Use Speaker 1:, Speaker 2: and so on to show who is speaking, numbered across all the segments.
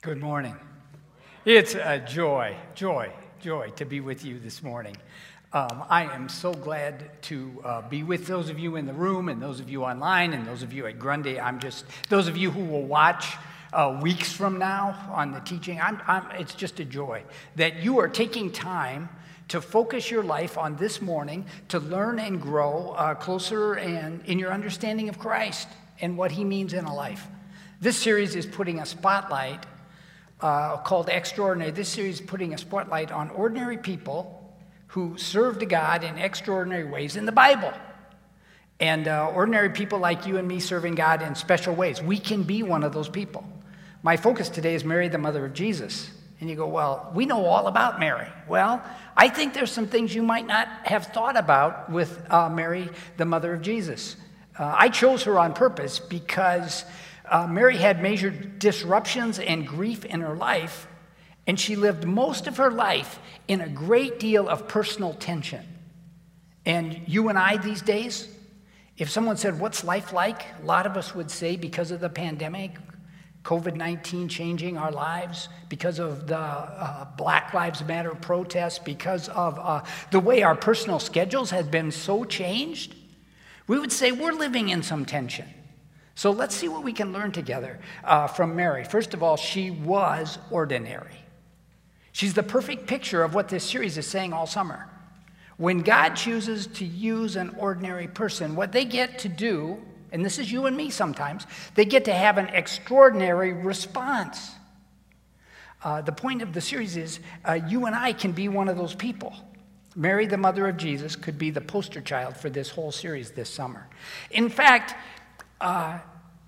Speaker 1: Good morning. It's a joy, joy, joy to be with you this morning. Um, I am so glad to uh, be with those of you in the room and those of you online and those of you at Grundy. I'm just, those of you who will watch uh, weeks from now on the teaching, I'm, I'm, it's just a joy that you are taking time to focus your life on this morning to learn and grow uh, closer and in your understanding of Christ and what he means in a life. This series is putting a spotlight uh, called Extraordinary. This series is putting a spotlight on ordinary people who served God in extraordinary ways in the Bible. And uh, ordinary people like you and me serving God in special ways. We can be one of those people. My focus today is Mary, the mother of Jesus. And you go, well, we know all about Mary. Well, I think there's some things you might not have thought about with uh, Mary, the mother of Jesus. Uh, I chose her on purpose because uh, Mary had major disruptions and grief in her life, and she lived most of her life in a great deal of personal tension. And you and I these days, if someone said, What's life like? A lot of us would say, because of the pandemic, COVID 19 changing our lives, because of the uh, Black Lives Matter protests, because of uh, the way our personal schedules have been so changed, we would say we're living in some tension. So let's see what we can learn together uh, from Mary. First of all, she was ordinary. She's the perfect picture of what this series is saying all summer. When God chooses to use an ordinary person, what they get to do, and this is you and me sometimes, they get to have an extraordinary response. Uh, the point of the series is uh, you and I can be one of those people. Mary, the mother of Jesus, could be the poster child for this whole series this summer. In fact, uh,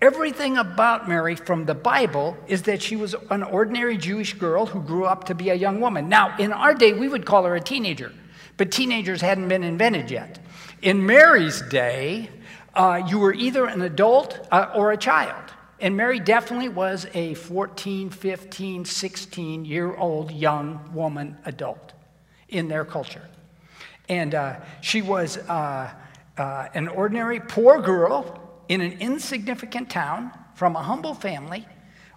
Speaker 1: everything about Mary from the Bible is that she was an ordinary Jewish girl who grew up to be a young woman. Now, in our day, we would call her a teenager, but teenagers hadn't been invented yet. In Mary's day, uh, you were either an adult uh, or a child. And Mary definitely was a 14, 15, 16 year old young woman adult in their culture. And uh, she was uh, uh, an ordinary poor girl in an insignificant town from a humble family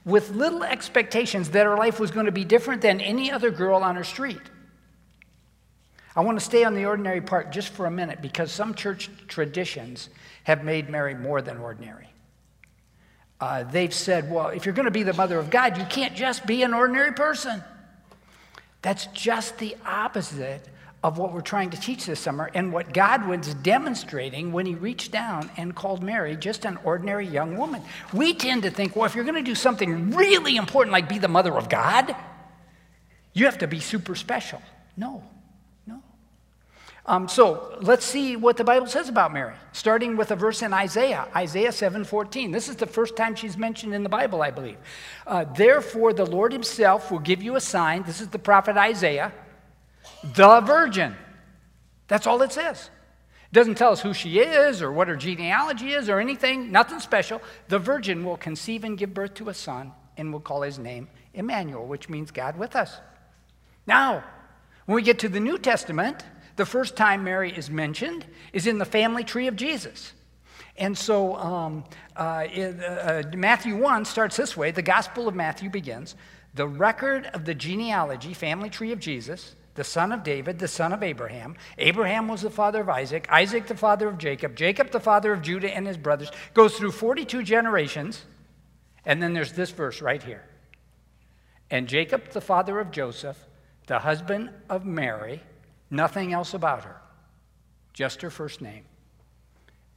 Speaker 1: with little expectations that her life was going to be different than any other girl on her street. I want to stay on the ordinary part just for a minute because some church traditions have made Mary more than ordinary. Uh, they've said, well, if you're going to be the mother of God, you can't just be an ordinary person. That's just the opposite of what we're trying to teach this summer and what God was demonstrating when he reached down and called Mary just an ordinary young woman. We tend to think, well, if you're going to do something really important like be the mother of God, you have to be super special. No, no. Um, so let's see what the Bible says about Mary, starting with a verse in Isaiah, Isaiah 7:14. This is the first time she's mentioned in the Bible, I believe. Uh, Therefore, the Lord Himself will give you a sign. This is the prophet Isaiah the virgin. That's all it says. It doesn't tell us who she is or what her genealogy is or anything, nothing special. The virgin will conceive and give birth to a son and will call his name Emmanuel, which means God with us. Now, when we get to the New Testament, the first time Mary is mentioned is in the family tree of Jesus. And so um, uh, it, uh, Matthew 1 starts this way the Gospel of Matthew begins the record of the genealogy, family tree of Jesus the son of David, the son of Abraham. Abraham was the father of Isaac, Isaac the father of Jacob, Jacob the father of Judah and his brothers. Goes through 42 generations. And then there's this verse right here. And Jacob the father of Joseph, the husband of Mary, nothing else about her, just her first name.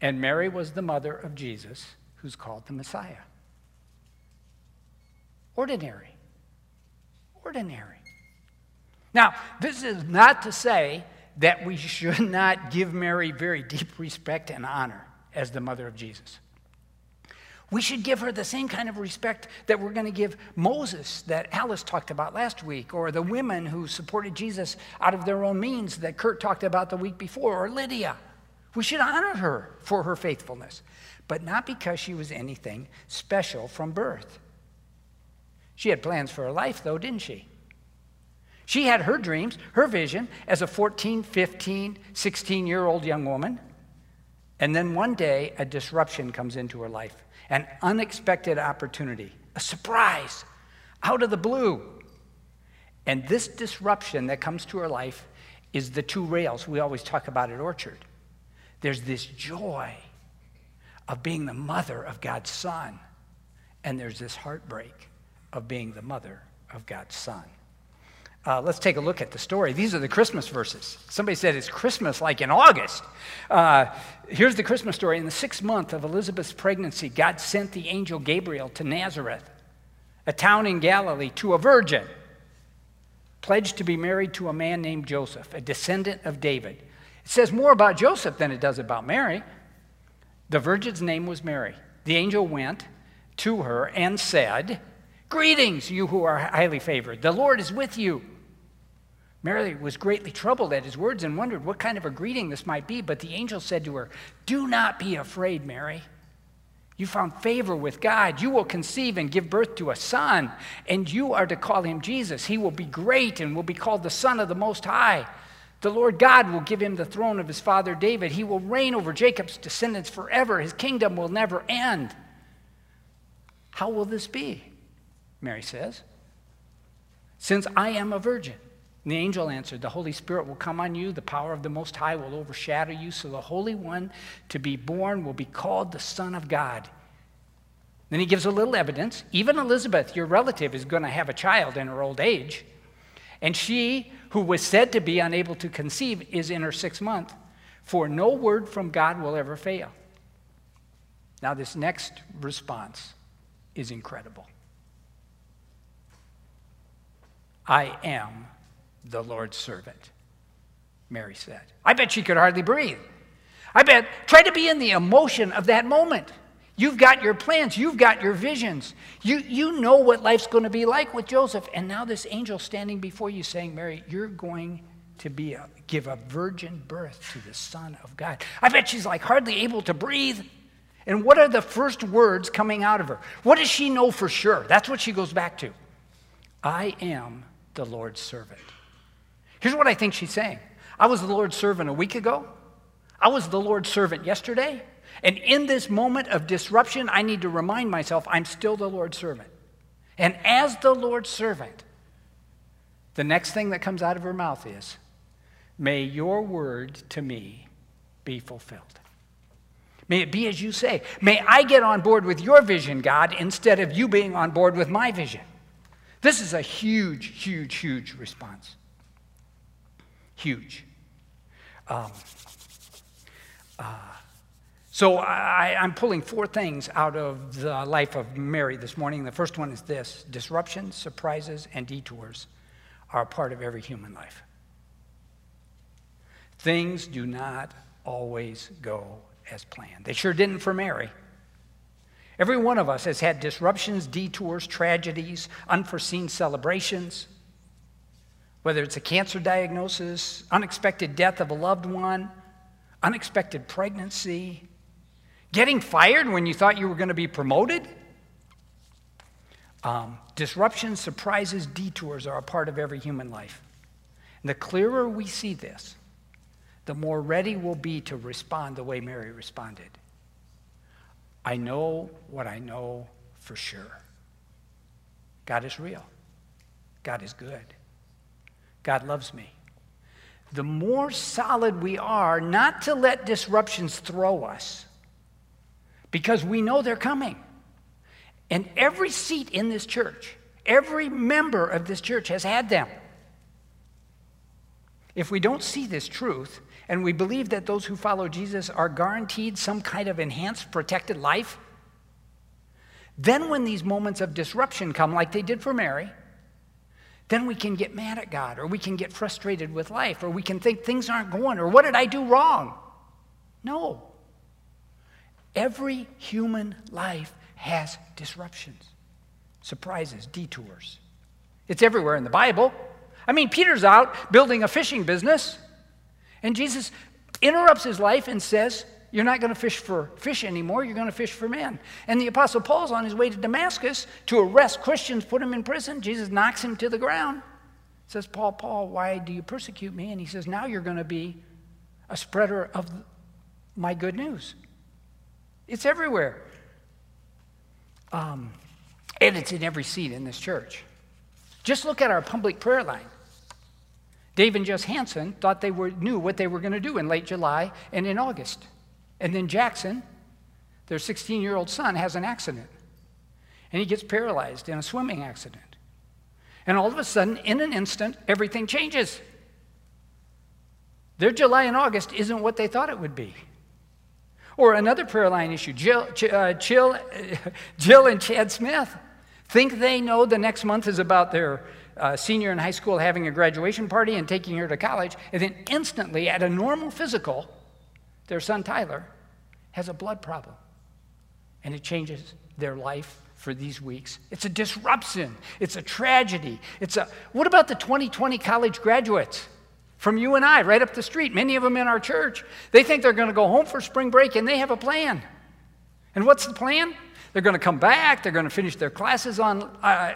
Speaker 1: And Mary was the mother of Jesus, who's called the Messiah. Ordinary. Ordinary. Now, this is not to say that we should not give Mary very deep respect and honor as the mother of Jesus. We should give her the same kind of respect that we're going to give Moses, that Alice talked about last week, or the women who supported Jesus out of their own means that Kurt talked about the week before, or Lydia. We should honor her for her faithfulness, but not because she was anything special from birth. She had plans for her life, though, didn't she? She had her dreams, her vision as a 14, 15, 16 year old young woman. And then one day, a disruption comes into her life an unexpected opportunity, a surprise. out of the blue. And this disruption that comes to her life is the two rails we always talk about at Orchard. There's this joy of being the mother of God's son, and there's this heartbreak of being the mother of God's son. Uh, let's take a look at the story. These are the Christmas verses. Somebody said it's Christmas like in August. Uh, here's the Christmas story. In the sixth month of Elizabeth's pregnancy, God sent the angel Gabriel to Nazareth, a town in Galilee, to a virgin pledged to be married to a man named Joseph, a descendant of David. It says more about Joseph than it does about Mary. The virgin's name was Mary. The angel went to her and said, Greetings, you who are highly favored. The Lord is with you. Mary was greatly troubled at his words and wondered what kind of a greeting this might be. But the angel said to her, Do not be afraid, Mary. You found favor with God. You will conceive and give birth to a son, and you are to call him Jesus. He will be great and will be called the Son of the Most High. The Lord God will give him the throne of his father David. He will reign over Jacob's descendants forever. His kingdom will never end. How will this be? Mary says. Since I am a virgin. The angel answered, The Holy Spirit will come on you, the power of the Most High will overshadow you, so the Holy One to be born will be called the Son of God. Then he gives a little evidence. Even Elizabeth, your relative, is going to have a child in her old age. And she, who was said to be unable to conceive, is in her sixth month. For no word from God will ever fail. Now, this next response is incredible. I am the Lord's servant, Mary said. I bet she could hardly breathe. I bet, try to be in the emotion of that moment. You've got your plans, you've got your visions. You, you know what life's going to be like with Joseph. And now this angel standing before you saying, Mary, you're going to be a, give a virgin birth to the Son of God. I bet she's like hardly able to breathe. And what are the first words coming out of her? What does she know for sure? That's what she goes back to. I am the Lord's servant. Here's what I think she's saying I was the Lord's servant a week ago, I was the Lord's servant yesterday, and in this moment of disruption, I need to remind myself I'm still the Lord's servant. And as the Lord's servant, the next thing that comes out of her mouth is, May your word to me be fulfilled. May it be as you say. May I get on board with your vision, God, instead of you being on board with my vision. This is a huge, huge, huge response. Huge. Um, uh, so I, I'm pulling four things out of the life of Mary this morning. The first one is this disruptions, surprises, and detours are a part of every human life. Things do not always go as planned. They sure didn't for Mary. Every one of us has had disruptions, detours, tragedies, unforeseen celebrations, whether it's a cancer diagnosis, unexpected death of a loved one, unexpected pregnancy, Getting fired when you thought you were going to be promoted? Um, disruptions, surprises, detours are a part of every human life. And the clearer we see this, the more ready we'll be to respond the way Mary responded. I know what I know for sure. God is real. God is good. God loves me. The more solid we are, not to let disruptions throw us, because we know they're coming. And every seat in this church, every member of this church has had them. If we don't see this truth, and we believe that those who follow Jesus are guaranteed some kind of enhanced, protected life, then when these moments of disruption come, like they did for Mary, then we can get mad at God, or we can get frustrated with life, or we can think things aren't going, or what did I do wrong? No. Every human life has disruptions, surprises, detours. It's everywhere in the Bible. I mean, Peter's out building a fishing business, and Jesus interrupts his life and says, You're not going to fish for fish anymore, you're going to fish for men. And the Apostle Paul's on his way to Damascus to arrest Christians, put them in prison. Jesus knocks him to the ground. Says, Paul, Paul, why do you persecute me? And he says, Now you're going to be a spreader of my good news. It's everywhere. Um, and it's in every seat in this church. Just look at our public prayer line. Dave and Jess Hanson thought they were, knew what they were going to do in late July and in August. And then Jackson, their 16 year old son, has an accident. And he gets paralyzed in a swimming accident. And all of a sudden, in an instant, everything changes. Their July and August isn't what they thought it would be. Or another prayer line issue Jill, uh, Jill, Jill and Chad Smith think they know the next month is about their uh, senior in high school having a graduation party and taking her to college, and then instantly, at a normal physical, their son Tyler has a blood problem. And it changes their life for these weeks. It's a disruption, it's a tragedy. It's a what about the 2020 college graduates? From you and I, right up the street, many of them in our church. They think they're going to go home for spring break and they have a plan. And what's the plan? They're going to come back, they're going to finish their classes on, uh,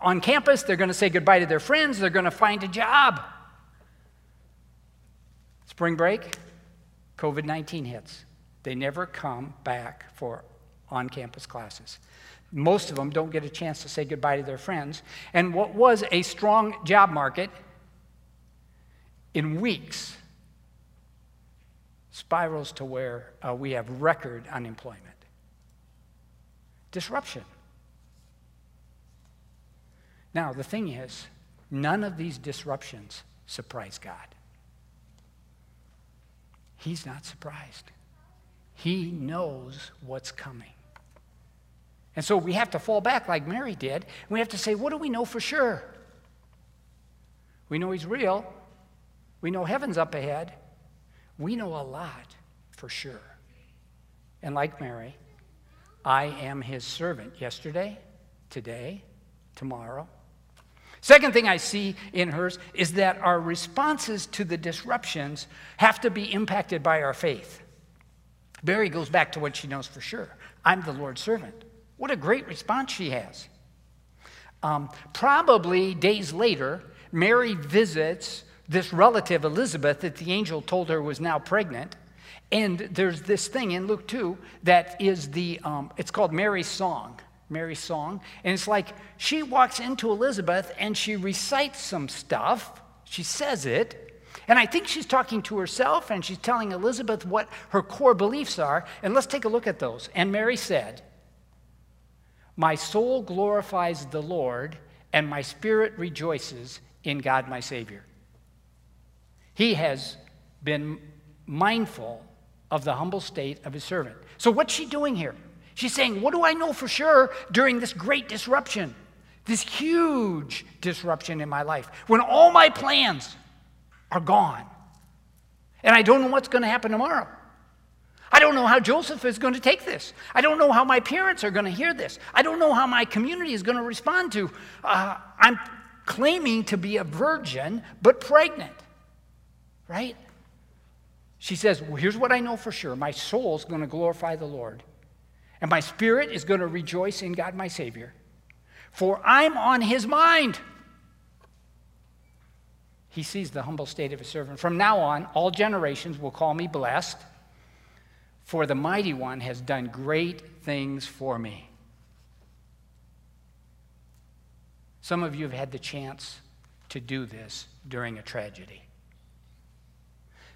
Speaker 1: on campus, they're going to say goodbye to their friends, they're going to find a job. Spring break, COVID 19 hits. They never come back for on campus classes. Most of them don't get a chance to say goodbye to their friends. And what was a strong job market in weeks spirals to where uh, we have record unemployment. Disruption. Now, the thing is, none of these disruptions surprise God. He's not surprised. He knows what's coming. And so we have to fall back like Mary did. We have to say, what do we know for sure? We know He's real. We know heaven's up ahead. We know a lot for sure. And like Mary, I am His servant yesterday, today, tomorrow. Second thing I see in hers is that our responses to the disruptions have to be impacted by our faith. Mary goes back to what she knows for sure I'm the Lord's servant. What a great response she has. Um, probably days later, Mary visits this relative, Elizabeth, that the angel told her was now pregnant. And there's this thing in Luke 2 that is the, um, it's called Mary's Song. Mary's Song. And it's like she walks into Elizabeth and she recites some stuff. She says it. And I think she's talking to herself and she's telling Elizabeth what her core beliefs are. And let's take a look at those. And Mary said, my soul glorifies the Lord, and my spirit rejoices in God my Savior. He has been mindful of the humble state of his servant. So, what's she doing here? She's saying, What do I know for sure during this great disruption, this huge disruption in my life, when all my plans are gone, and I don't know what's going to happen tomorrow? I don't know how Joseph is going to take this. I don't know how my parents are going to hear this. I don't know how my community is going to respond to. Uh, I'm claiming to be a virgin, but pregnant, right? She says, Well, here's what I know for sure my soul is going to glorify the Lord, and my spirit is going to rejoice in God my Savior, for I'm on his mind. He sees the humble state of his servant. From now on, all generations will call me blessed. For the mighty one has done great things for me. Some of you have had the chance to do this during a tragedy.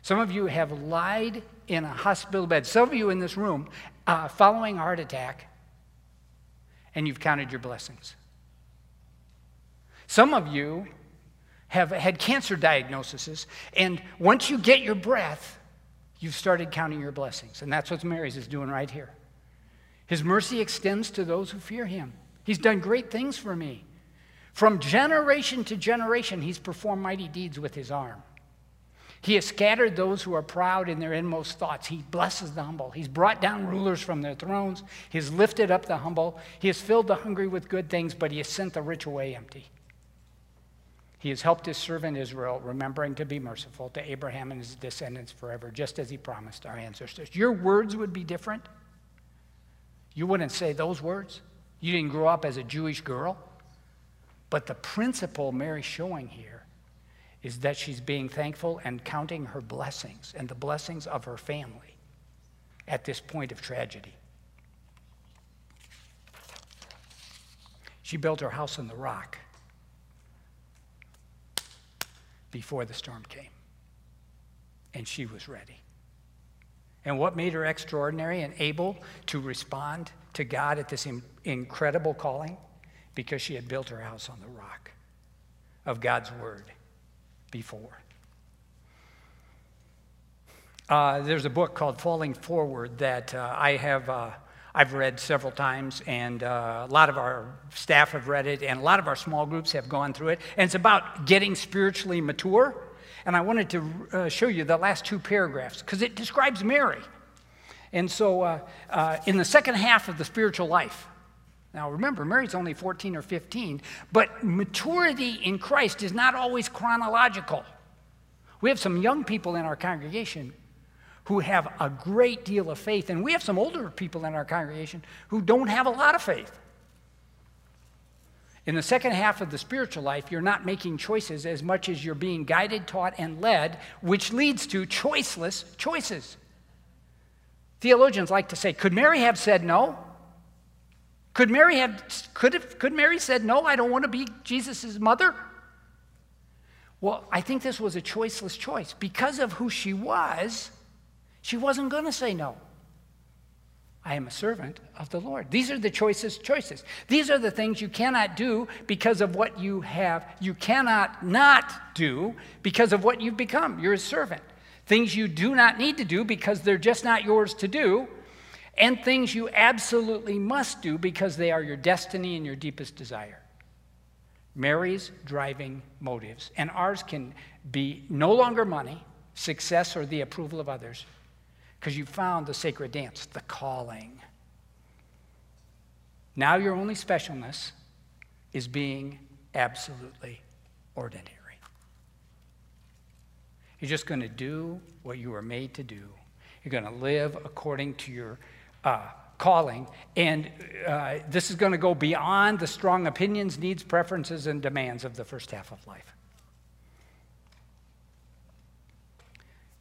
Speaker 1: Some of you have lied in a hospital bed. Some of you in this room, uh, following a heart attack, and you've counted your blessings. Some of you have had cancer diagnoses, and once you get your breath, you've started counting your blessings. And that's what Mary's is doing right here. His mercy extends to those who fear him. He's done great things for me. From generation to generation, he's performed mighty deeds with his arm. He has scattered those who are proud in their inmost thoughts. He blesses the humble. He's brought down rulers from their thrones. He has lifted up the humble. He has filled the hungry with good things, but he has sent the rich away empty. He has helped his servant Israel, remembering to be merciful to Abraham and his descendants forever, just as he promised our ancestors. Your words would be different. You wouldn't say those words. You didn't grow up as a Jewish girl. But the principle Mary's showing here is that she's being thankful and counting her blessings and the blessings of her family at this point of tragedy. She built her house on the rock before the storm came. And she was ready. And what made her extraordinary and able to respond to God at this incredible calling? Because she had built her house on the rock of God's word before. Uh, there's a book called Falling Forward that uh, I have uh, I've read several times, and uh, a lot of our staff have read it, and a lot of our small groups have gone through it. And it's about getting spiritually mature. And I wanted to uh, show you the last two paragraphs because it describes Mary. And so, uh, in the second half of the spiritual life, now remember, Mary's only 14 or 15, but maturity in Christ is not always chronological. We have some young people in our congregation who have a great deal of faith, and we have some older people in our congregation who don't have a lot of faith. In the second half of the spiritual life, you're not making choices as much as you're being guided, taught, and led, which leads to choiceless choices. Theologians like to say, could Mary have said no? Could Mary have could, have, could Mary said no, I don't want to be Jesus' mother? Well, I think this was a choiceless choice. Because of who she was, she wasn't going to say no. I am a servant of the Lord. These are the choices choices. These are the things you cannot do because of what you have. You cannot not do because of what you've become. You're a servant. Things you do not need to do because they're just not yours to do, and things you absolutely must do because they are your destiny and your deepest desire. Mary's driving motives, and ours can be no longer money, success, or the approval of others because you found the sacred dance, the calling. Now your only specialness is being absolutely ordinary. You're just going to do what you were made to do. You're going to live according to your uh, calling. And uh, this is going to go beyond the strong opinions, needs, preferences, and demands of the first half of life.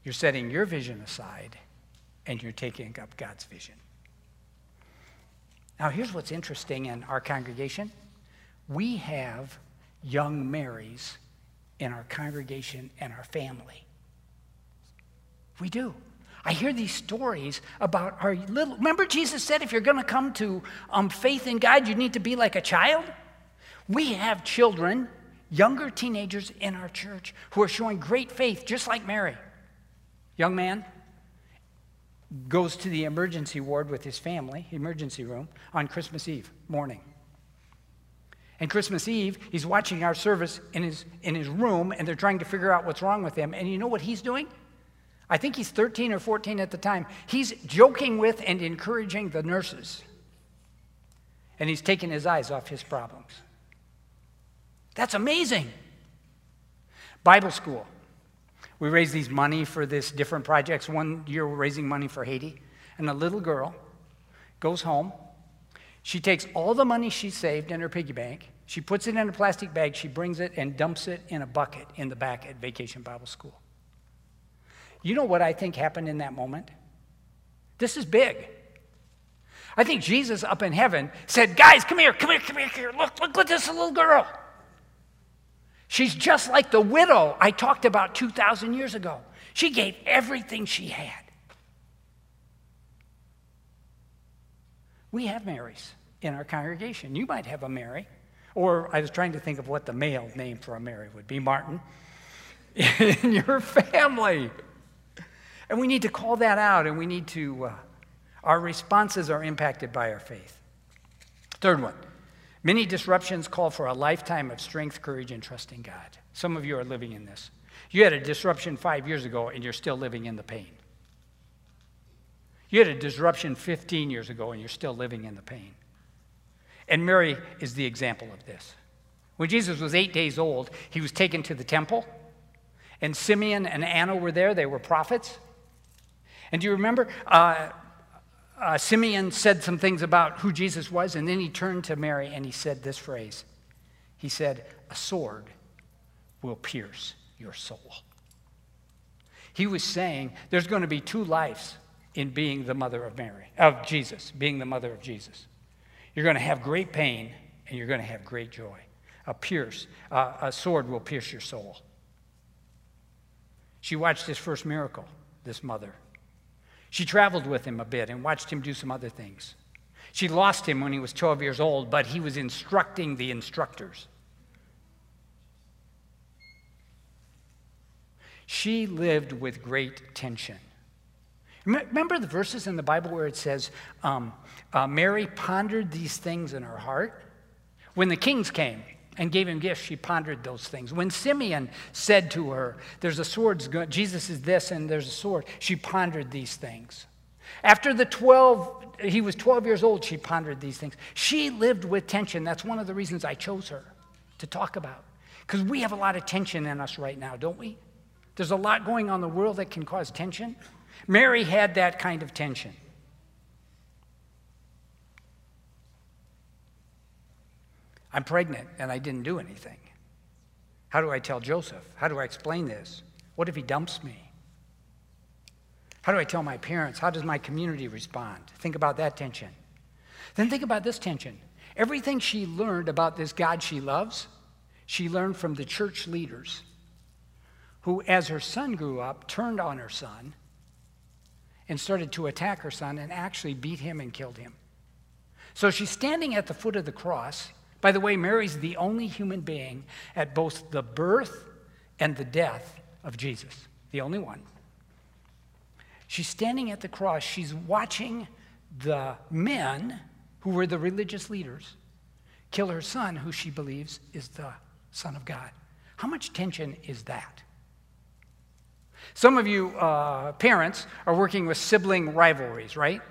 Speaker 1: You're setting your vision aside and you're taking up God's vision. Now, here's what's interesting in our congregation we have young Marys in our congregation and our family. We do. I hear these stories about our little. Remember, Jesus said if you're going to come to um, faith in God, you need to be like a child? We have children, younger teenagers in our church who are showing great faith, just like Mary. Young man, goes to the emergency ward with his family, emergency room, on Christmas Eve morning. And Christmas Eve, he's watching our service in his, in his room, and they're trying to figure out what's wrong with him. And you know what he's doing? I think he's 13 or 14 at the time. He's joking with and encouraging the nurses. And he's taking his eyes off his problems. That's amazing. Bible school. We raise these money for this different projects. One year we're raising money for Haiti, and a little girl goes home. She takes all the money she saved in her piggy bank. She puts it in a plastic bag. She brings it and dumps it in a bucket in the back at Vacation Bible School. You know what I think happened in that moment? This is big. I think Jesus up in heaven said, Guys, come here, come here, come here, come here. Look, look at this little girl. She's just like the widow I talked about 2,000 years ago. She gave everything she had. We have Marys in our congregation. You might have a Mary. Or I was trying to think of what the male name for a Mary would be Martin. In your family. And we need to call that out and we need to, uh, our responses are impacted by our faith. Third one Many disruptions call for a lifetime of strength, courage, and trusting God. Some of you are living in this. You had a disruption five years ago, and you're still living in the pain. You had a disruption 15 years ago, and you're still living in the pain. And Mary is the example of this. When Jesus was eight days old, he was taken to the temple, and Simeon and Anna were there. They were prophets. And do you remember? Uh, uh, Simeon said some things about who Jesus was, and then he turned to Mary and he said this phrase. He said, A sword will pierce your soul. He was saying there's going to be two lives in being the mother of Mary, of Jesus, being the mother of Jesus. You're going to have great pain and you're going to have great joy. A pierce, uh, a sword will pierce your soul. She watched his first miracle, this mother. She traveled with him a bit and watched him do some other things. She lost him when he was 12 years old, but he was instructing the instructors. She lived with great tension. Remember the verses in the Bible where it says, um, uh, Mary pondered these things in her heart? When the kings came and gave him gifts, she pondered those things. When Simeon said to her, There's a sword, Jesus is this, and there's a sword, she pondered these things. After the 12, he was 12 years old, she pondered these things. She lived with tension. That's one of the reasons I chose her to talk about. Because we have a lot of tension in us right now, don't we? There's a lot going on in the world that can cause tension. Mary had that kind of tension. I'm pregnant and I didn't do anything. How do I tell Joseph? How do I explain this? What if he dumps me? How do I tell my parents? How does my community respond? Think about that tension. Then think about this tension. Everything she learned about this God she loves, she learned from the church leaders who, as her son grew up, turned on her son and started to attack her son and actually beat him and killed him. So she's standing at the foot of the cross. By the way, Mary's the only human being at both the birth and the death of Jesus, the only one. She's standing at the cross. She's watching the men who were the religious leaders kill her son, who she believes is the Son of God. How much tension is that? Some of you uh, parents are working with sibling rivalries, right?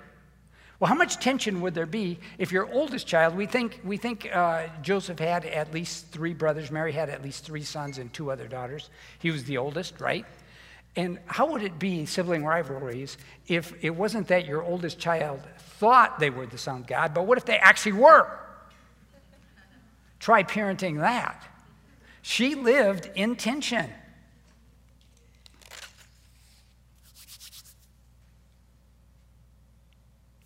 Speaker 1: Well, how much tension would there be if your oldest child, we think, we think uh, Joseph had at least three brothers, Mary had at least three sons and two other daughters. He was the oldest, right? And how would it be, sibling rivalries, if it wasn't that your oldest child thought they were the son of God, but what if they actually were? Try parenting that. She lived in tension.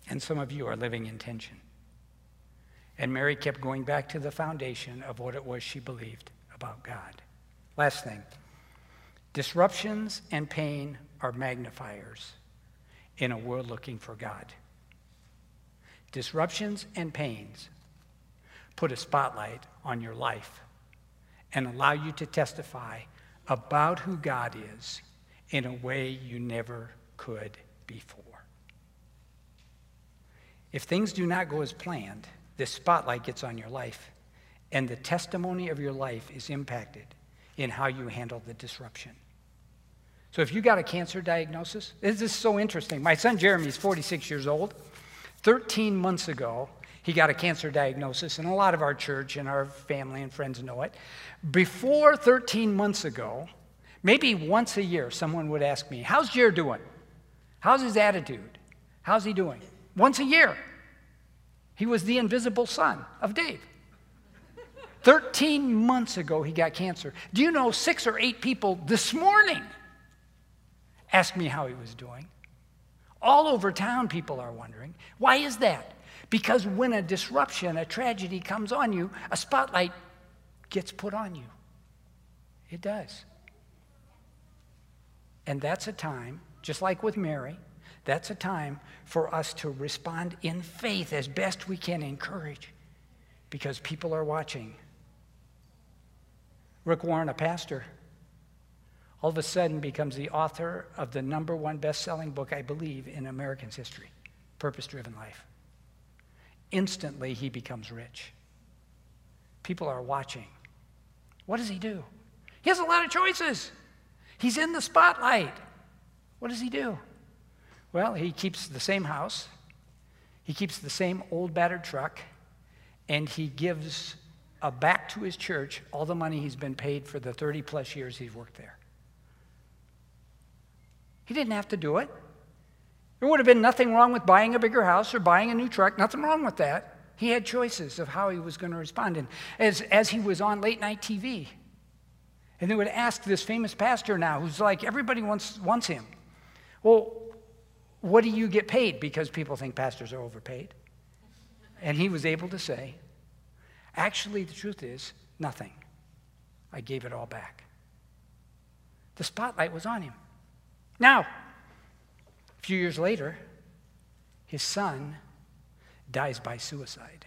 Speaker 1: And some of you are living in tension. And Mary kept going back to the foundation of what it was she believed about God. Last thing. Disruptions and pain are magnifiers in a world looking for God. Disruptions and pains put a spotlight on your life and allow you to testify about who God is in a way you never could before. If things do not go as planned, this spotlight gets on your life, and the testimony of your life is impacted in how you handle the disruption. So if you got a cancer diagnosis, this is so interesting. My son Jeremy is 46 years old. 13 months ago, he got a cancer diagnosis, and a lot of our church and our family and friends know it. Before 13 months ago, maybe once a year, someone would ask me, How's Jer doing? How's his attitude? How's he doing? Once a year. He was the invisible son of Dave. 13 months ago, he got cancer. Do you know six or eight people this morning asked me how he was doing. All over town, people are wondering. Why is that? Because when a disruption, a tragedy comes on you, a spotlight gets put on you. It does. And that's a time, just like with Mary, that's a time for us to respond in faith as best we can, encourage, because people are watching. Rick Warren, a pastor, all of a sudden becomes the author of the number one best selling book, I believe, in American's history Purpose Driven Life. Instantly, he becomes rich. People are watching. What does he do? He has a lot of choices. He's in the spotlight. What does he do? Well, he keeps the same house, he keeps the same old battered truck, and he gives uh, back to his church all the money he's been paid for the 30 plus years he's worked there. He didn't have to do it. There would have been nothing wrong with buying a bigger house or buying a new truck, nothing wrong with that. He had choices of how he was going to respond. And as, as he was on late night TV, and they would ask this famous pastor now, who's like, everybody wants, wants him. Well, what do you get paid? Because people think pastors are overpaid. And he was able to say, actually, the truth is, nothing. I gave it all back. The spotlight was on him. Now, a few years later, his son dies by suicide.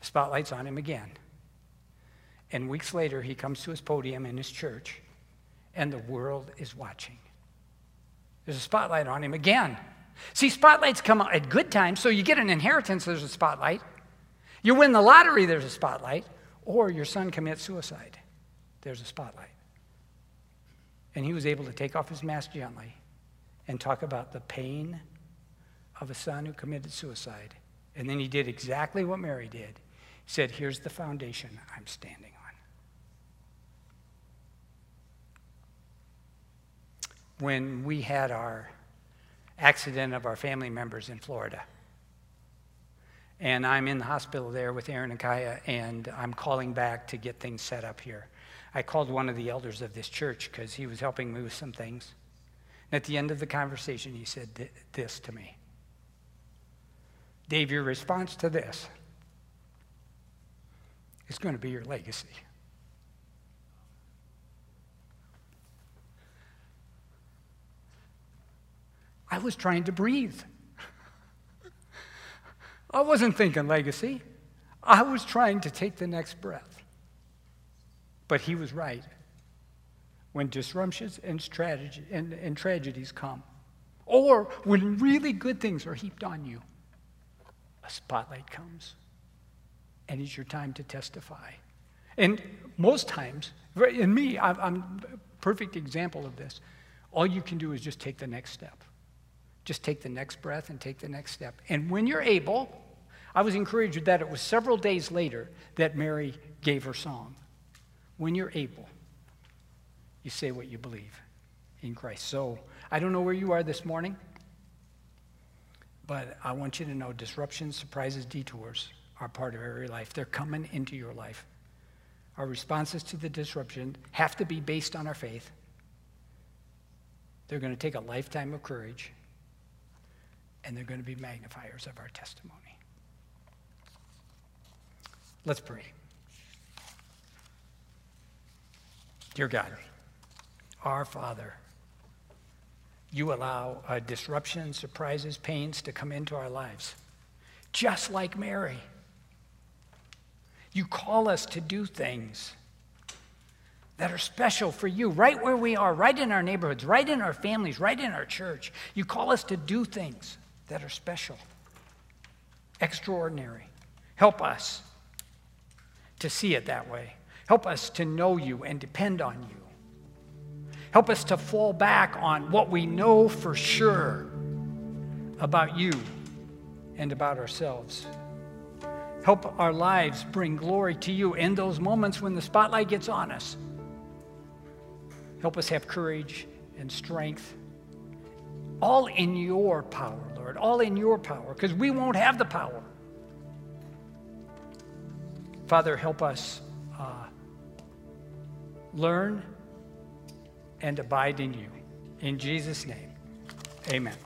Speaker 1: The spotlight's on him again. And weeks later, he comes to his podium in his church, and the world is watching. There's a spotlight on him again. See, spotlights come out at good times, so you get an inheritance, there's a spotlight. You win the lottery, there's a spotlight. Or your son commits suicide, there's a spotlight. And he was able to take off his mask gently and talk about the pain of a son who committed suicide. And then he did exactly what Mary did. He said, Here's the foundation I'm standing on. When we had our accident of our family members in Florida, and I'm in the hospital there with Aaron and Kaya, and I'm calling back to get things set up here. I called one of the elders of this church because he was helping me with some things. And at the end of the conversation, he said this to me Dave, your response to this is going to be your legacy. I was trying to breathe. I wasn't thinking legacy. I was trying to take the next breath. But he was right. When disruptions and, and, and tragedies come, or when really good things are heaped on you, a spotlight comes and it's your time to testify. And most times, in me, I'm a perfect example of this. All you can do is just take the next step. Just take the next breath and take the next step. And when you're able, I was encouraged that it was several days later that Mary gave her song. When you're able, you say what you believe in Christ. So I don't know where you are this morning, but I want you to know disruptions, surprises, detours are part of every life. They're coming into your life. Our responses to the disruption have to be based on our faith. They're going to take a lifetime of courage, and they're going to be magnifiers of our testimony. Let's pray. Dear God, our Father, you allow uh, disruptions, surprises, pains to come into our lives, just like Mary. You call us to do things that are special for you, right where we are, right in our neighborhoods, right in our families, right in our church. You call us to do things that are special, extraordinary. Help us to see it that way. Help us to know you and depend on you. Help us to fall back on what we know for sure about you and about ourselves. Help our lives bring glory to you in those moments when the spotlight gets on us. Help us have courage and strength. All in your power, Lord. All in your power, because we won't have the power. Father, help us uh, learn and abide in you. In Jesus' name, amen.